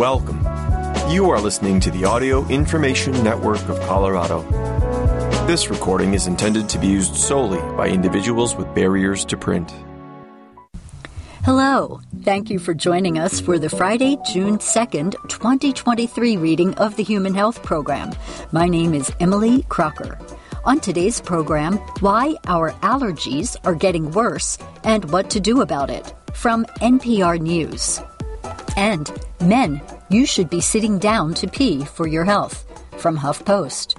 Welcome. You are listening to the Audio Information Network of Colorado. This recording is intended to be used solely by individuals with barriers to print. Hello. Thank you for joining us for the Friday, June 2nd, 2023 reading of the Human Health Program. My name is Emily Crocker. On today's program, why our allergies are getting worse and what to do about it from NPR News. And men, you should be sitting down to pee for your health from HuffPost.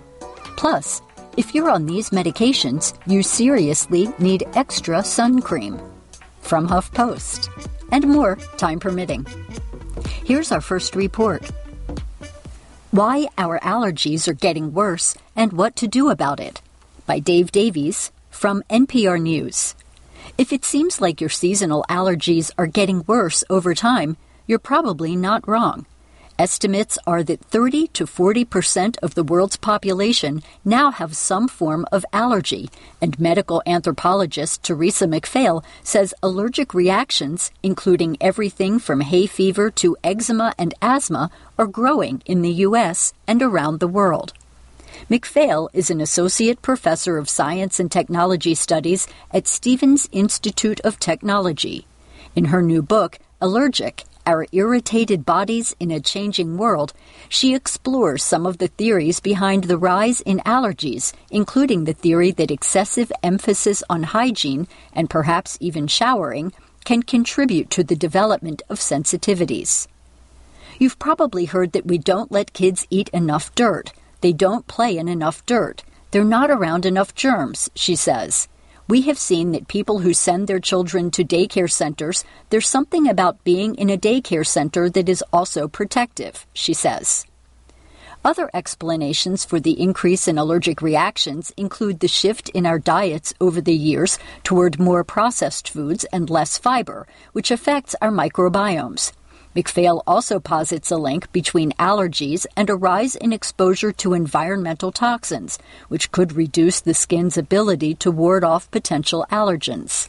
Plus, if you're on these medications, you seriously need extra sun cream from HuffPost. And more, time permitting. Here's our first report Why Our Allergies Are Getting Worse and What to Do About It by Dave Davies from NPR News. If it seems like your seasonal allergies are getting worse over time, you're probably not wrong. Estimates are that 30 to 40 percent of the world's population now have some form of allergy, and medical anthropologist Theresa MacPhail says allergic reactions, including everything from hay fever to eczema and asthma, are growing in the U.S. and around the world. MacPhail is an associate professor of science and technology studies at Stevens Institute of Technology. In her new book, Allergic our Irritated Bodies in a Changing World, she explores some of the theories behind the rise in allergies, including the theory that excessive emphasis on hygiene, and perhaps even showering, can contribute to the development of sensitivities. You've probably heard that we don't let kids eat enough dirt. They don't play in enough dirt. They're not around enough germs, she says. We have seen that people who send their children to daycare centers, there's something about being in a daycare center that is also protective, she says. Other explanations for the increase in allergic reactions include the shift in our diets over the years toward more processed foods and less fiber, which affects our microbiomes. MacPhail also posits a link between allergies and a rise in exposure to environmental toxins, which could reduce the skin's ability to ward off potential allergens.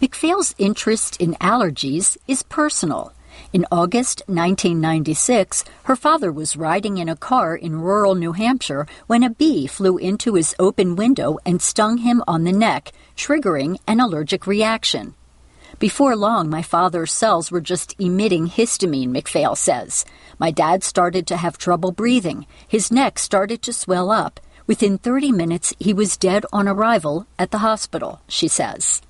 MacPhail's interest in allergies is personal. In August 1996, her father was riding in a car in rural New Hampshire when a bee flew into his open window and stung him on the neck, triggering an allergic reaction. Before long, my father's cells were just emitting histamine, MacPhail says. My dad started to have trouble breathing. His neck started to swell up. Within 30 minutes, he was dead on arrival at the hospital, she says.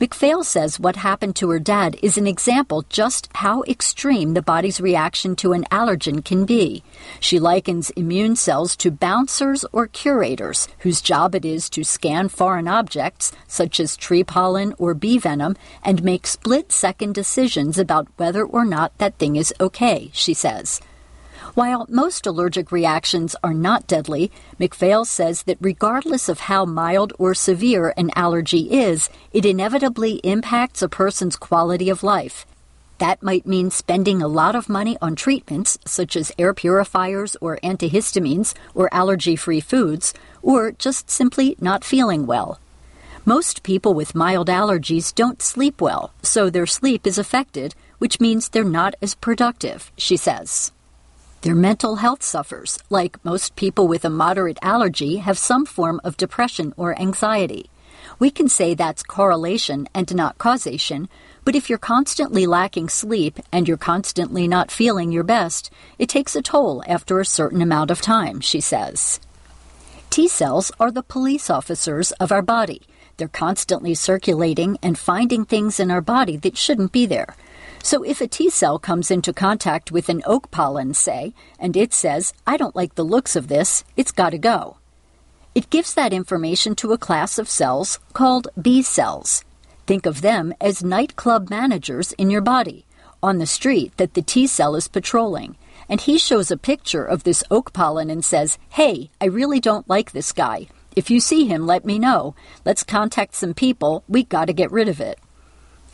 MacPhail says what happened to her dad is an example just how extreme the body's reaction to an allergen can be. She likens immune cells to bouncers or curators, whose job it is to scan foreign objects, such as tree pollen or bee venom, and make split second decisions about whether or not that thing is okay, she says. While most allergic reactions are not deadly, MacPhail says that regardless of how mild or severe an allergy is, it inevitably impacts a person's quality of life. That might mean spending a lot of money on treatments, such as air purifiers or antihistamines or allergy free foods, or just simply not feeling well. Most people with mild allergies don't sleep well, so their sleep is affected, which means they're not as productive, she says. Their mental health suffers. Like most people with a moderate allergy have some form of depression or anxiety. We can say that's correlation and not causation, but if you're constantly lacking sleep and you're constantly not feeling your best, it takes a toll after a certain amount of time, she says. T cells are the police officers of our body. They're constantly circulating and finding things in our body that shouldn't be there. So if a T cell comes into contact with an oak pollen, say, and it says, I don't like the looks of this, it's got to go. It gives that information to a class of cells called B cells. Think of them as nightclub managers in your body, on the street that the T cell is patrolling. And he shows a picture of this oak pollen and says, Hey, I really don't like this guy. If you see him, let me know. Let's contact some people. We got to get rid of it.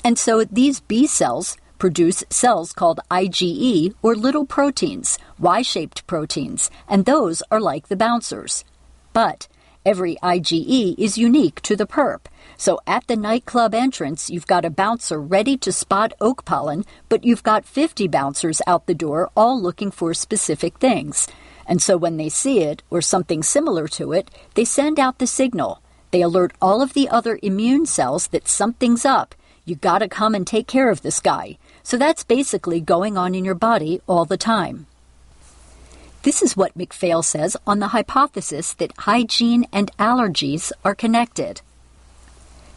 And so these B cells produce cells called IgE or little proteins, Y shaped proteins, and those are like the bouncers. But Every IGE is unique to the perp. So at the nightclub entrance, you've got a bouncer ready to spot oak pollen, but you've got 50 bouncers out the door all looking for specific things. And so when they see it, or something similar to it, they send out the signal. They alert all of the other immune cells that something's up. You gotta come and take care of this guy. So that's basically going on in your body all the time. This is what MacPhail says on the hypothesis that hygiene and allergies are connected.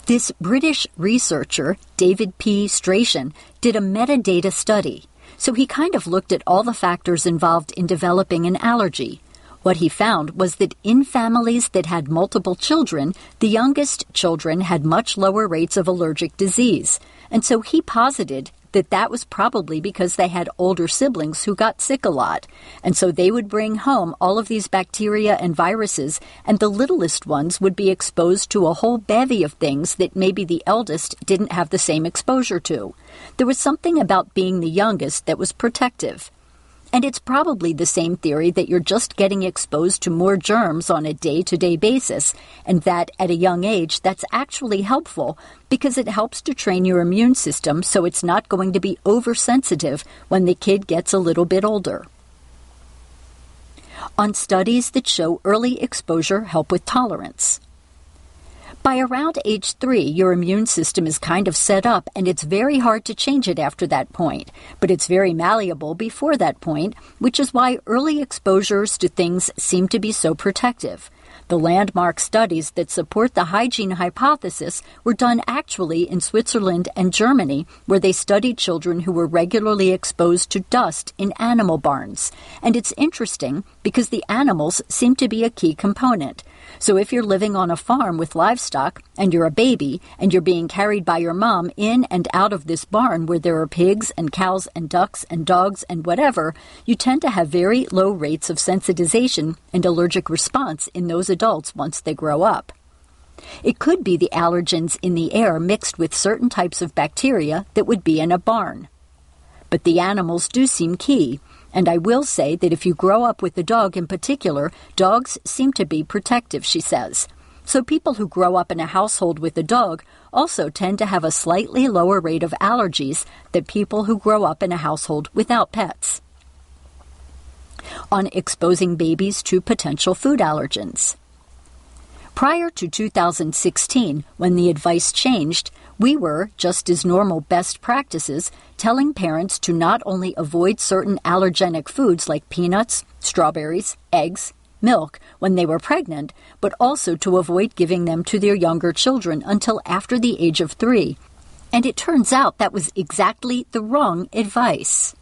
This British researcher, David P. Strachan, did a metadata study. So he kind of looked at all the factors involved in developing an allergy. What he found was that in families that had multiple children, the youngest children had much lower rates of allergic disease. And so he posited that that was probably because they had older siblings who got sick a lot. And so they would bring home all of these bacteria and viruses, and the littlest ones would be exposed to a whole bevy of things that maybe the eldest didn't have the same exposure to. There was something about being the youngest that was protective. And it's probably the same theory that you're just getting exposed to more germs on a day to day basis, and that at a young age that's actually helpful because it helps to train your immune system so it's not going to be oversensitive when the kid gets a little bit older. On studies that show early exposure help with tolerance. By around age three, your immune system is kind of set up, and it's very hard to change it after that point. But it's very malleable before that point, which is why early exposures to things seem to be so protective. The landmark studies that support the hygiene hypothesis were done actually in Switzerland and Germany, where they studied children who were regularly exposed to dust in animal barns. And it's interesting because the animals seem to be a key component. So if you're living on a farm with livestock and you're a baby and you're being carried by your mom in and out of this barn where there are pigs and cows and ducks and dogs and whatever, you tend to have very low rates of sensitization and allergic response in those adults once they grow up. It could be the allergens in the air mixed with certain types of bacteria that would be in a barn. But the animals do seem key, and I will say that if you grow up with a dog in particular, dogs seem to be protective, she says. So people who grow up in a household with a dog also tend to have a slightly lower rate of allergies than people who grow up in a household without pets. On exposing babies to potential food allergens. Prior to 2016, when the advice changed, we were, just as normal best practices, telling parents to not only avoid certain allergenic foods like peanuts, strawberries, eggs, milk when they were pregnant, but also to avoid giving them to their younger children until after the age of three. And it turns out that was exactly the wrong advice.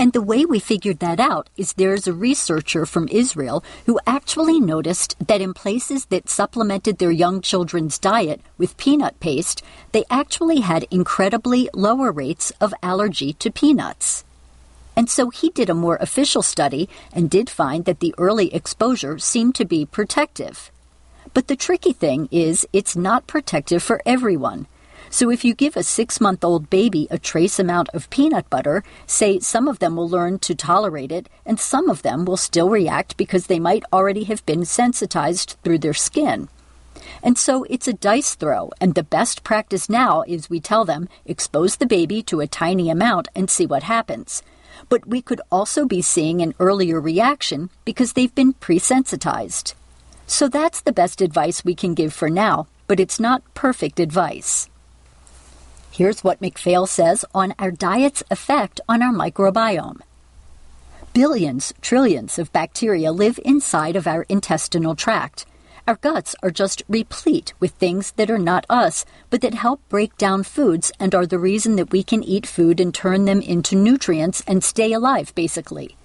And the way we figured that out is there's a researcher from Israel who actually noticed that in places that supplemented their young children's diet with peanut paste, they actually had incredibly lower rates of allergy to peanuts. And so he did a more official study and did find that the early exposure seemed to be protective. But the tricky thing is, it's not protective for everyone. So if you give a six month old baby a trace amount of peanut butter, say some of them will learn to tolerate it, and some of them will still react because they might already have been sensitized through their skin. And so it's a dice throw, and the best practice now is we tell them expose the baby to a tiny amount and see what happens. But we could also be seeing an earlier reaction because they've been presensitized. So that's the best advice we can give for now, but it's not perfect advice. Here's what MacPhail says on our diet's effect on our microbiome. Billions, trillions of bacteria live inside of our intestinal tract. Our guts are just replete with things that are not us, but that help break down foods and are the reason that we can eat food and turn them into nutrients and stay alive, basically.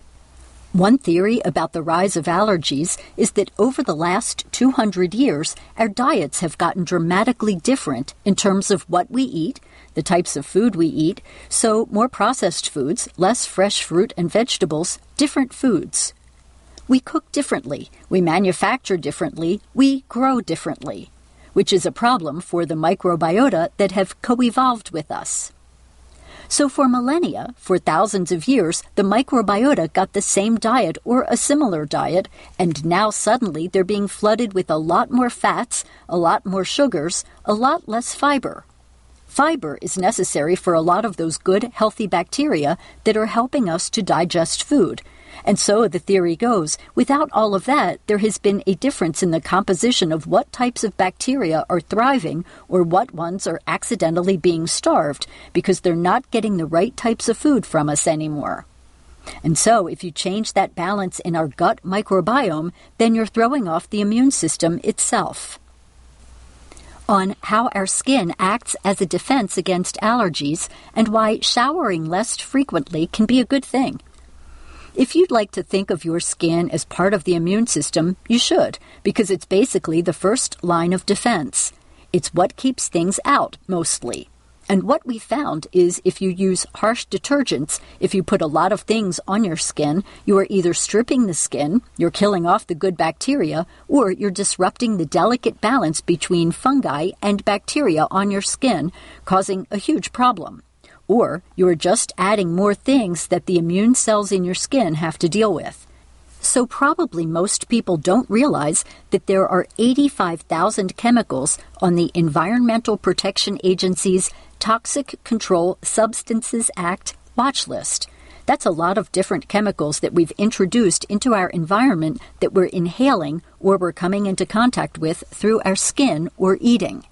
One theory about the rise of allergies is that over the last 200 years, our diets have gotten dramatically different in terms of what we eat, the types of food we eat, so more processed foods, less fresh fruit and vegetables, different foods. We cook differently, we manufacture differently, we grow differently, which is a problem for the microbiota that have co evolved with us. So for millennia, for thousands of years, the microbiota got the same diet or a similar diet, and now suddenly they're being flooded with a lot more fats, a lot more sugars, a lot less fiber. Fiber is necessary for a lot of those good, healthy bacteria that are helping us to digest food. And so the theory goes, without all of that, there has been a difference in the composition of what types of bacteria are thriving or what ones are accidentally being starved because they're not getting the right types of food from us anymore. And so, if you change that balance in our gut microbiome, then you're throwing off the immune system itself on how our skin acts as a defense against allergies and why showering less frequently can be a good thing. If you'd like to think of your skin as part of the immune system, you should, because it's basically the first line of defense. It's what keeps things out, mostly. And what we found is if you use harsh detergents, if you put a lot of things on your skin, you are either stripping the skin, you're killing off the good bacteria, or you're disrupting the delicate balance between fungi and bacteria on your skin, causing a huge problem. Or you're just adding more things that the immune cells in your skin have to deal with. So, probably most people don't realize that there are 85,000 chemicals on the Environmental Protection Agency's Toxic Control Substances Act watch list. That's a lot of different chemicals that we've introduced into our environment that we're inhaling or we're coming into contact with through our skin or eating.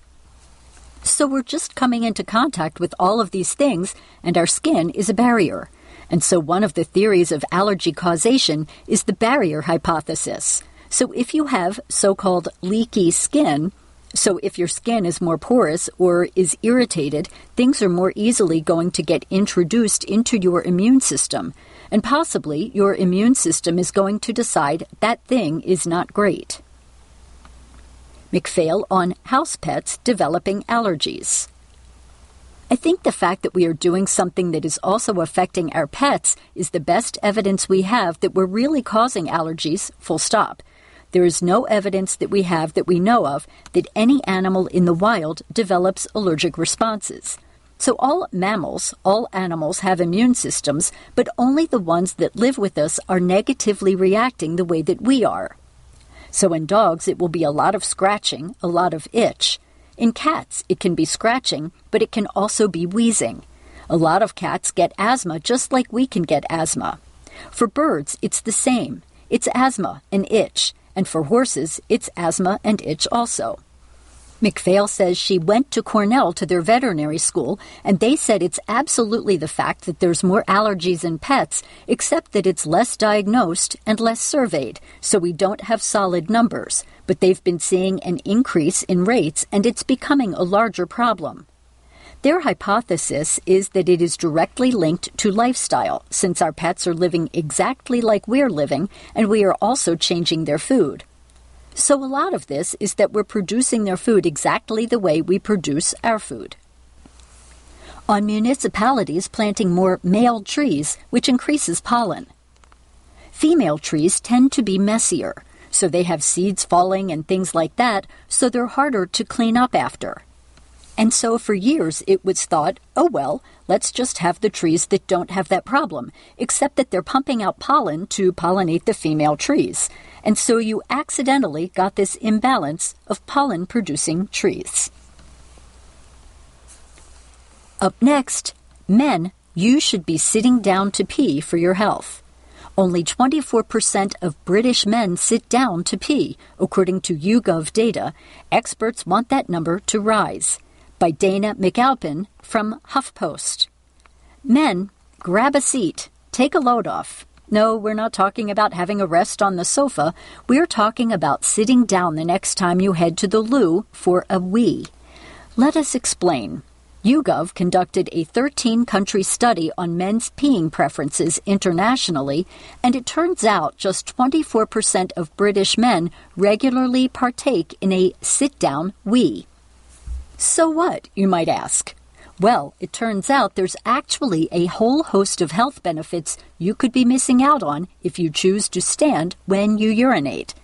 So we're just coming into contact with all of these things, and our skin is a barrier. And so one of the theories of allergy causation is the barrier hypothesis. So if you have so called leaky skin, so, if your skin is more porous or is irritated, things are more easily going to get introduced into your immune system, and possibly your immune system is going to decide that thing is not great. MacPhail on house pets developing allergies. I think the fact that we are doing something that is also affecting our pets is the best evidence we have that we're really causing allergies, full stop. There is no evidence that we have that we know of that any animal in the wild develops allergic responses. So, all mammals, all animals have immune systems, but only the ones that live with us are negatively reacting the way that we are. So, in dogs, it will be a lot of scratching, a lot of itch. In cats, it can be scratching, but it can also be wheezing. A lot of cats get asthma just like we can get asthma. For birds, it's the same. It's asthma, an itch, and for horses, it's asthma and itch also. MacPhail says she went to Cornell to their veterinary school, and they said it's absolutely the fact that there's more allergies in pets, except that it's less diagnosed and less surveyed, so we don't have solid numbers. But they've been seeing an increase in rates, and it's becoming a larger problem. Their hypothesis is that it is directly linked to lifestyle, since our pets are living exactly like we're living, and we are also changing their food. So, a lot of this is that we're producing their food exactly the way we produce our food. On municipalities planting more male trees, which increases pollen. Female trees tend to be messier, so they have seeds falling and things like that, so they're harder to clean up after. And so for years it was thought, oh well, let's just have the trees that don't have that problem, except that they're pumping out pollen to pollinate the female trees. And so you accidentally got this imbalance of pollen producing trees. Up next, men, you should be sitting down to pee for your health. Only 24% of British men sit down to pee, according to YouGov data. Experts want that number to rise by Dana McAlpin from HuffPost. Men, grab a seat, take a load off. No, we're not talking about having a rest on the sofa. We're talking about sitting down the next time you head to the loo for a wee. Let us explain. YouGov conducted a 13 country study on men's peeing preferences internationally, and it turns out just 24% of British men regularly partake in a sit down wee. So what, you might ask? Well, it turns out there's actually a whole host of health benefits you could be missing out on if you choose to stand when you urinate.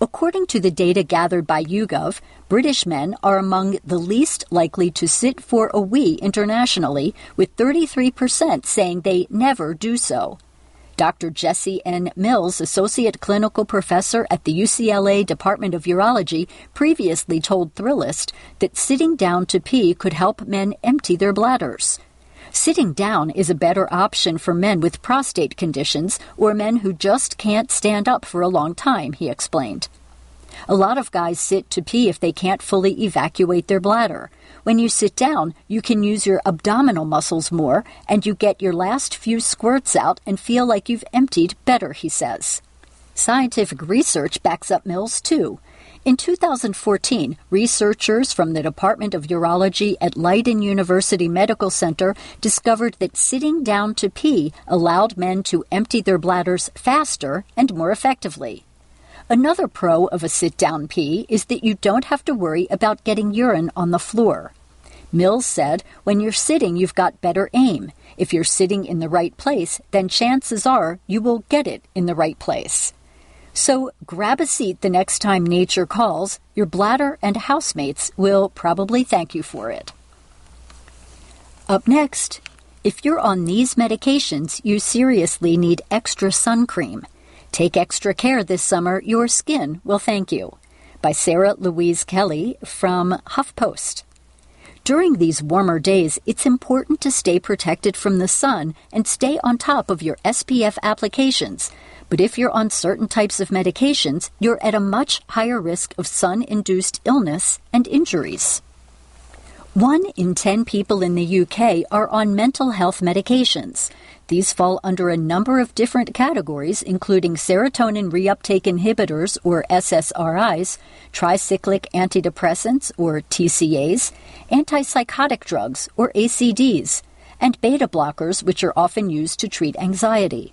According to the data gathered by YouGov, British men are among the least likely to sit for a wee internationally, with 33% saying they never do so. Dr. Jesse N. Mills, Associate Clinical Professor at the UCLA Department of Urology, previously told Thrillist that sitting down to pee could help men empty their bladders. Sitting down is a better option for men with prostate conditions or men who just can't stand up for a long time, he explained. A lot of guys sit to pee if they can't fully evacuate their bladder. When you sit down, you can use your abdominal muscles more and you get your last few squirts out and feel like you've emptied better, he says. Scientific research backs up Mills, too. In 2014, researchers from the Department of Urology at Leiden University Medical Center discovered that sitting down to pee allowed men to empty their bladders faster and more effectively. Another pro of a sit down pee is that you don't have to worry about getting urine on the floor. Mills said, when you're sitting, you've got better aim. If you're sitting in the right place, then chances are you will get it in the right place. So grab a seat the next time nature calls. Your bladder and housemates will probably thank you for it. Up next, if you're on these medications, you seriously need extra sun cream. Take extra care this summer, your skin will thank you. By Sarah Louise Kelly from HuffPost. During these warmer days, it's important to stay protected from the sun and stay on top of your SPF applications but if you're on certain types of medications, you're at a much higher risk of sun induced illness and injuries. One in ten people in the UK are on mental health medications. These fall under a number of different categories, including serotonin reuptake inhibitors, or SSRIs, tricyclic antidepressants, or TCAs, antipsychotic drugs, or ACDs, and beta blockers, which are often used to treat anxiety.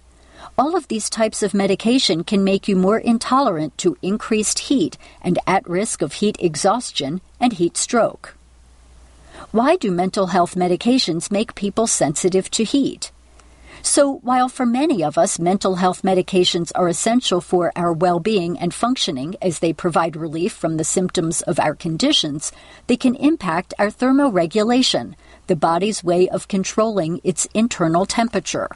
All of these types of medication can make you more intolerant to increased heat and at risk of heat exhaustion and heat stroke. Why do mental health medications make people sensitive to heat? So, while for many of us mental health medications are essential for our well being and functioning as they provide relief from the symptoms of our conditions, they can impact our thermoregulation, the body's way of controlling its internal temperature.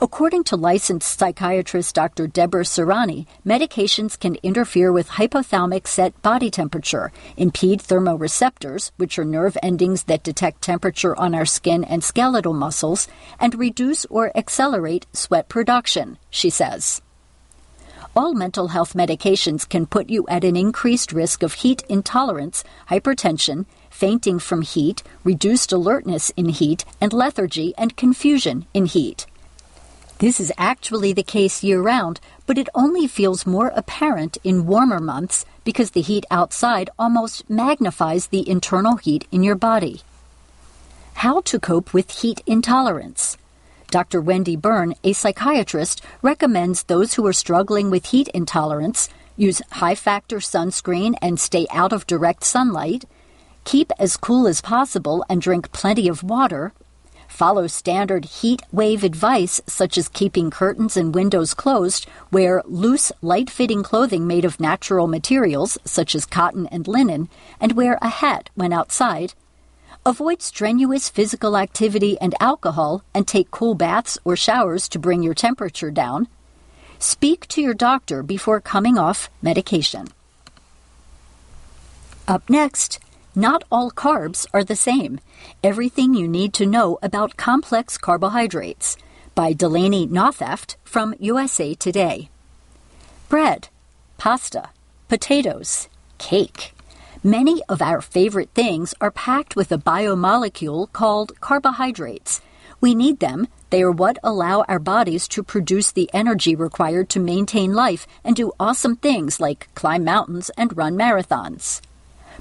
According to licensed psychiatrist Dr. Deborah Serani, medications can interfere with hypothalamic set body temperature, impede thermoreceptors, which are nerve endings that detect temperature on our skin and skeletal muscles, and reduce or accelerate sweat production, she says. All mental health medications can put you at an increased risk of heat intolerance, hypertension, fainting from heat, reduced alertness in heat, and lethargy and confusion in heat. This is actually the case year round, but it only feels more apparent in warmer months because the heat outside almost magnifies the internal heat in your body. How to cope with heat intolerance. Dr. Wendy Byrne, a psychiatrist, recommends those who are struggling with heat intolerance use high factor sunscreen and stay out of direct sunlight, keep as cool as possible and drink plenty of water, Follow standard heat wave advice, such as keeping curtains and windows closed, wear loose, light fitting clothing made of natural materials, such as cotton and linen, and wear a hat when outside. Avoid strenuous physical activity and alcohol, and take cool baths or showers to bring your temperature down. Speak to your doctor before coming off medication. Up next, not all carbs are the same. Everything you need to know about complex carbohydrates by Delaney Nothaft from USA Today. Bread, pasta, potatoes, cake. Many of our favorite things are packed with a biomolecule called carbohydrates. We need them. They are what allow our bodies to produce the energy required to maintain life and do awesome things like climb mountains and run marathons.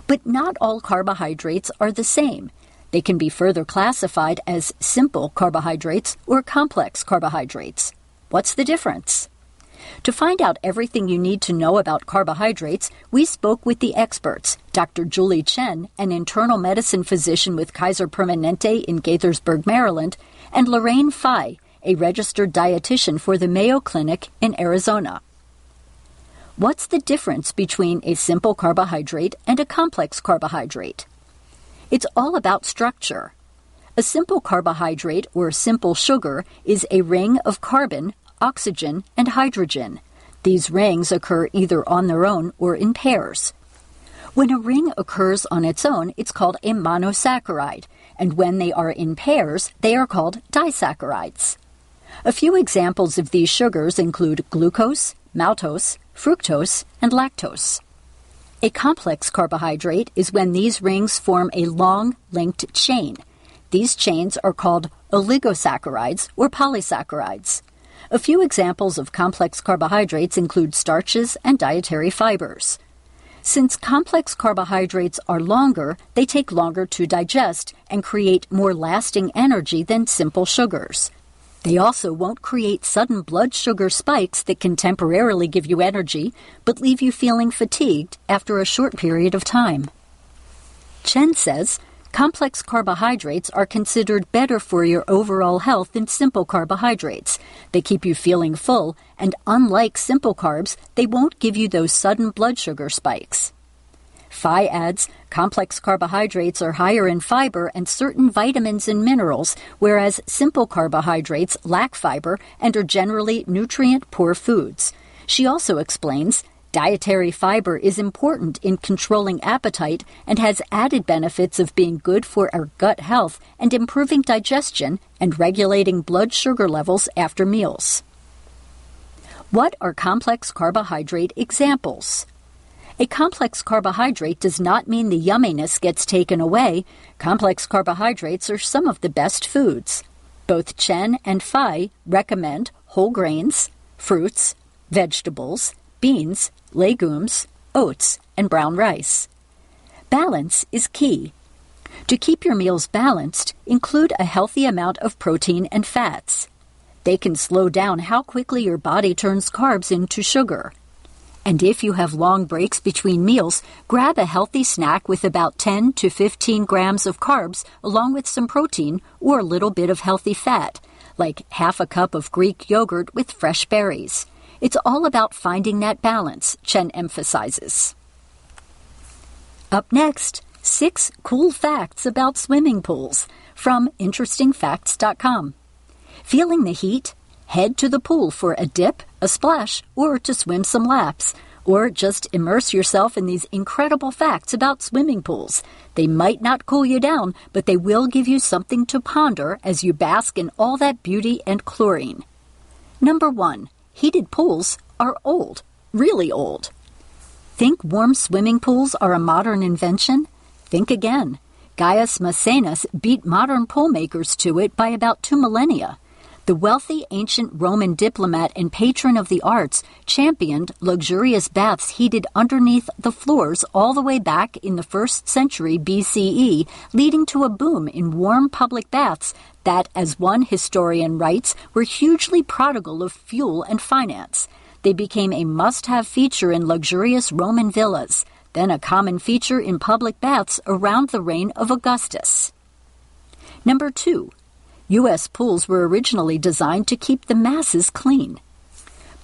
But not all carbohydrates are the same. They can be further classified as simple carbohydrates or complex carbohydrates. What's the difference? To find out everything you need to know about carbohydrates, we spoke with the experts Dr. Julie Chen, an internal medicine physician with Kaiser Permanente in Gaithersburg, Maryland, and Lorraine Fye, a registered dietitian for the Mayo Clinic in Arizona. What's the difference between a simple carbohydrate and a complex carbohydrate? It's all about structure. A simple carbohydrate or simple sugar is a ring of carbon, oxygen, and hydrogen. These rings occur either on their own or in pairs. When a ring occurs on its own, it's called a monosaccharide, and when they are in pairs, they are called disaccharides. A few examples of these sugars include glucose, maltose, fructose, and lactose. A complex carbohydrate is when these rings form a long, linked chain. These chains are called oligosaccharides or polysaccharides. A few examples of complex carbohydrates include starches and dietary fibers. Since complex carbohydrates are longer, they take longer to digest and create more lasting energy than simple sugars. They also won't create sudden blood sugar spikes that can temporarily give you energy, but leave you feeling fatigued after a short period of time. Chen says complex carbohydrates are considered better for your overall health than simple carbohydrates. They keep you feeling full, and unlike simple carbs, they won't give you those sudden blood sugar spikes. Fye adds complex carbohydrates are higher in fiber and certain vitamins and minerals, whereas simple carbohydrates lack fiber and are generally nutrient poor foods. She also explains dietary fiber is important in controlling appetite and has added benefits of being good for our gut health and improving digestion and regulating blood sugar levels after meals. What are complex carbohydrate examples? A complex carbohydrate does not mean the yumminess gets taken away. Complex carbohydrates are some of the best foods. Both Chen and Fye recommend whole grains, fruits, vegetables, beans, legumes, oats, and brown rice. Balance is key. To keep your meals balanced, include a healthy amount of protein and fats. They can slow down how quickly your body turns carbs into sugar. And if you have long breaks between meals, grab a healthy snack with about 10 to 15 grams of carbs along with some protein or a little bit of healthy fat, like half a cup of Greek yogurt with fresh berries. It's all about finding that balance, Chen emphasizes. Up next, six cool facts about swimming pools from interestingfacts.com. Feeling the heat? Head to the pool for a dip, a splash, or to swim some laps. Or just immerse yourself in these incredible facts about swimming pools. They might not cool you down, but they will give you something to ponder as you bask in all that beauty and chlorine. Number one, heated pools are old, really old. Think warm swimming pools are a modern invention? Think again. Gaius Maecenas beat modern pool makers to it by about two millennia. The wealthy ancient Roman diplomat and patron of the arts championed luxurious baths heated underneath the floors all the way back in the first century BCE, leading to a boom in warm public baths that, as one historian writes, were hugely prodigal of fuel and finance. They became a must have feature in luxurious Roman villas, then a common feature in public baths around the reign of Augustus. Number two, U.S. pools were originally designed to keep the masses clean.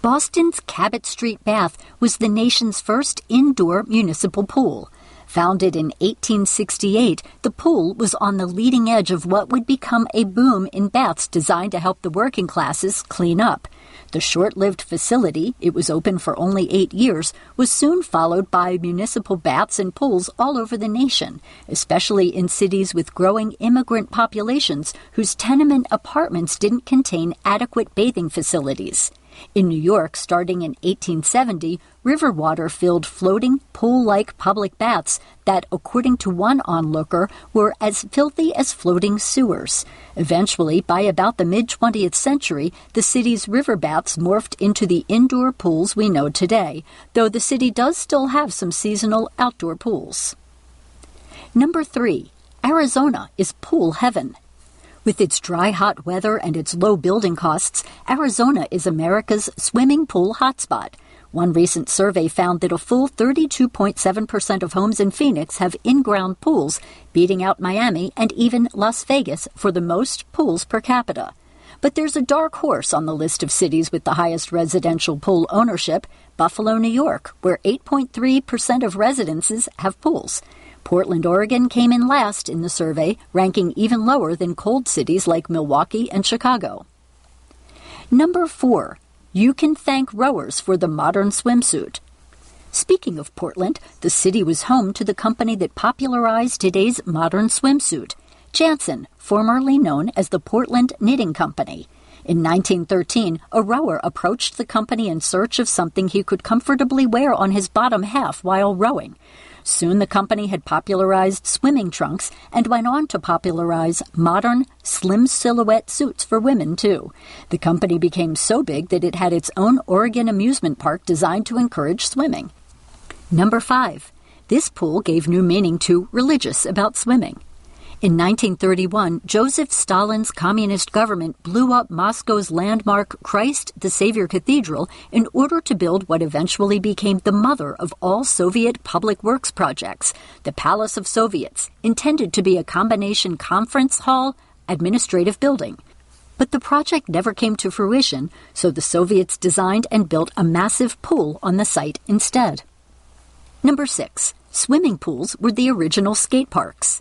Boston's Cabot Street Bath was the nation's first indoor municipal pool. Founded in 1868, the pool was on the leading edge of what would become a boom in baths designed to help the working classes clean up. The short lived facility, it was open for only eight years, was soon followed by municipal baths and pools all over the nation, especially in cities with growing immigrant populations whose tenement apartments didn't contain adequate bathing facilities. In New York, starting in 1870, river water filled floating, pool like public baths that, according to one onlooker, were as filthy as floating sewers. Eventually, by about the mid 20th century, the city's river baths morphed into the indoor pools we know today, though the city does still have some seasonal outdoor pools. Number three, Arizona is pool heaven. With its dry, hot weather and its low building costs, Arizona is America's swimming pool hotspot. One recent survey found that a full 32.7% of homes in Phoenix have in ground pools, beating out Miami and even Las Vegas for the most pools per capita. But there's a dark horse on the list of cities with the highest residential pool ownership Buffalo, New York, where 8.3% of residences have pools. Portland, Oregon came in last in the survey, ranking even lower than cold cities like Milwaukee and Chicago. Number 4. You can thank rowers for the modern swimsuit. Speaking of Portland, the city was home to the company that popularized today's modern swimsuit, Jantzen, formerly known as the Portland Knitting Company. In 1913, a rower approached the company in search of something he could comfortably wear on his bottom half while rowing. Soon the company had popularized swimming trunks and went on to popularize modern, slim silhouette suits for women, too. The company became so big that it had its own Oregon amusement park designed to encourage swimming. Number 5. This pool gave new meaning to religious about swimming. In 1931, Joseph Stalin's communist government blew up Moscow's landmark Christ the Savior Cathedral in order to build what eventually became the mother of all Soviet public works projects, the Palace of Soviets, intended to be a combination conference hall administrative building. But the project never came to fruition, so the Soviets designed and built a massive pool on the site instead. Number 6. Swimming pools were the original skate parks.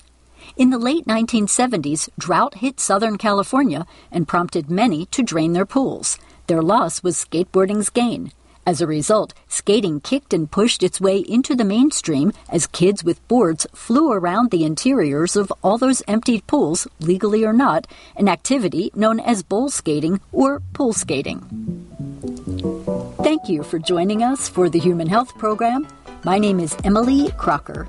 In the late 1970s, drought hit Southern California and prompted many to drain their pools. Their loss was skateboarding's gain. As a result, skating kicked and pushed its way into the mainstream as kids with boards flew around the interiors of all those emptied pools, legally or not, an activity known as bowl skating or pool skating. Thank you for joining us for the Human Health Program. My name is Emily Crocker.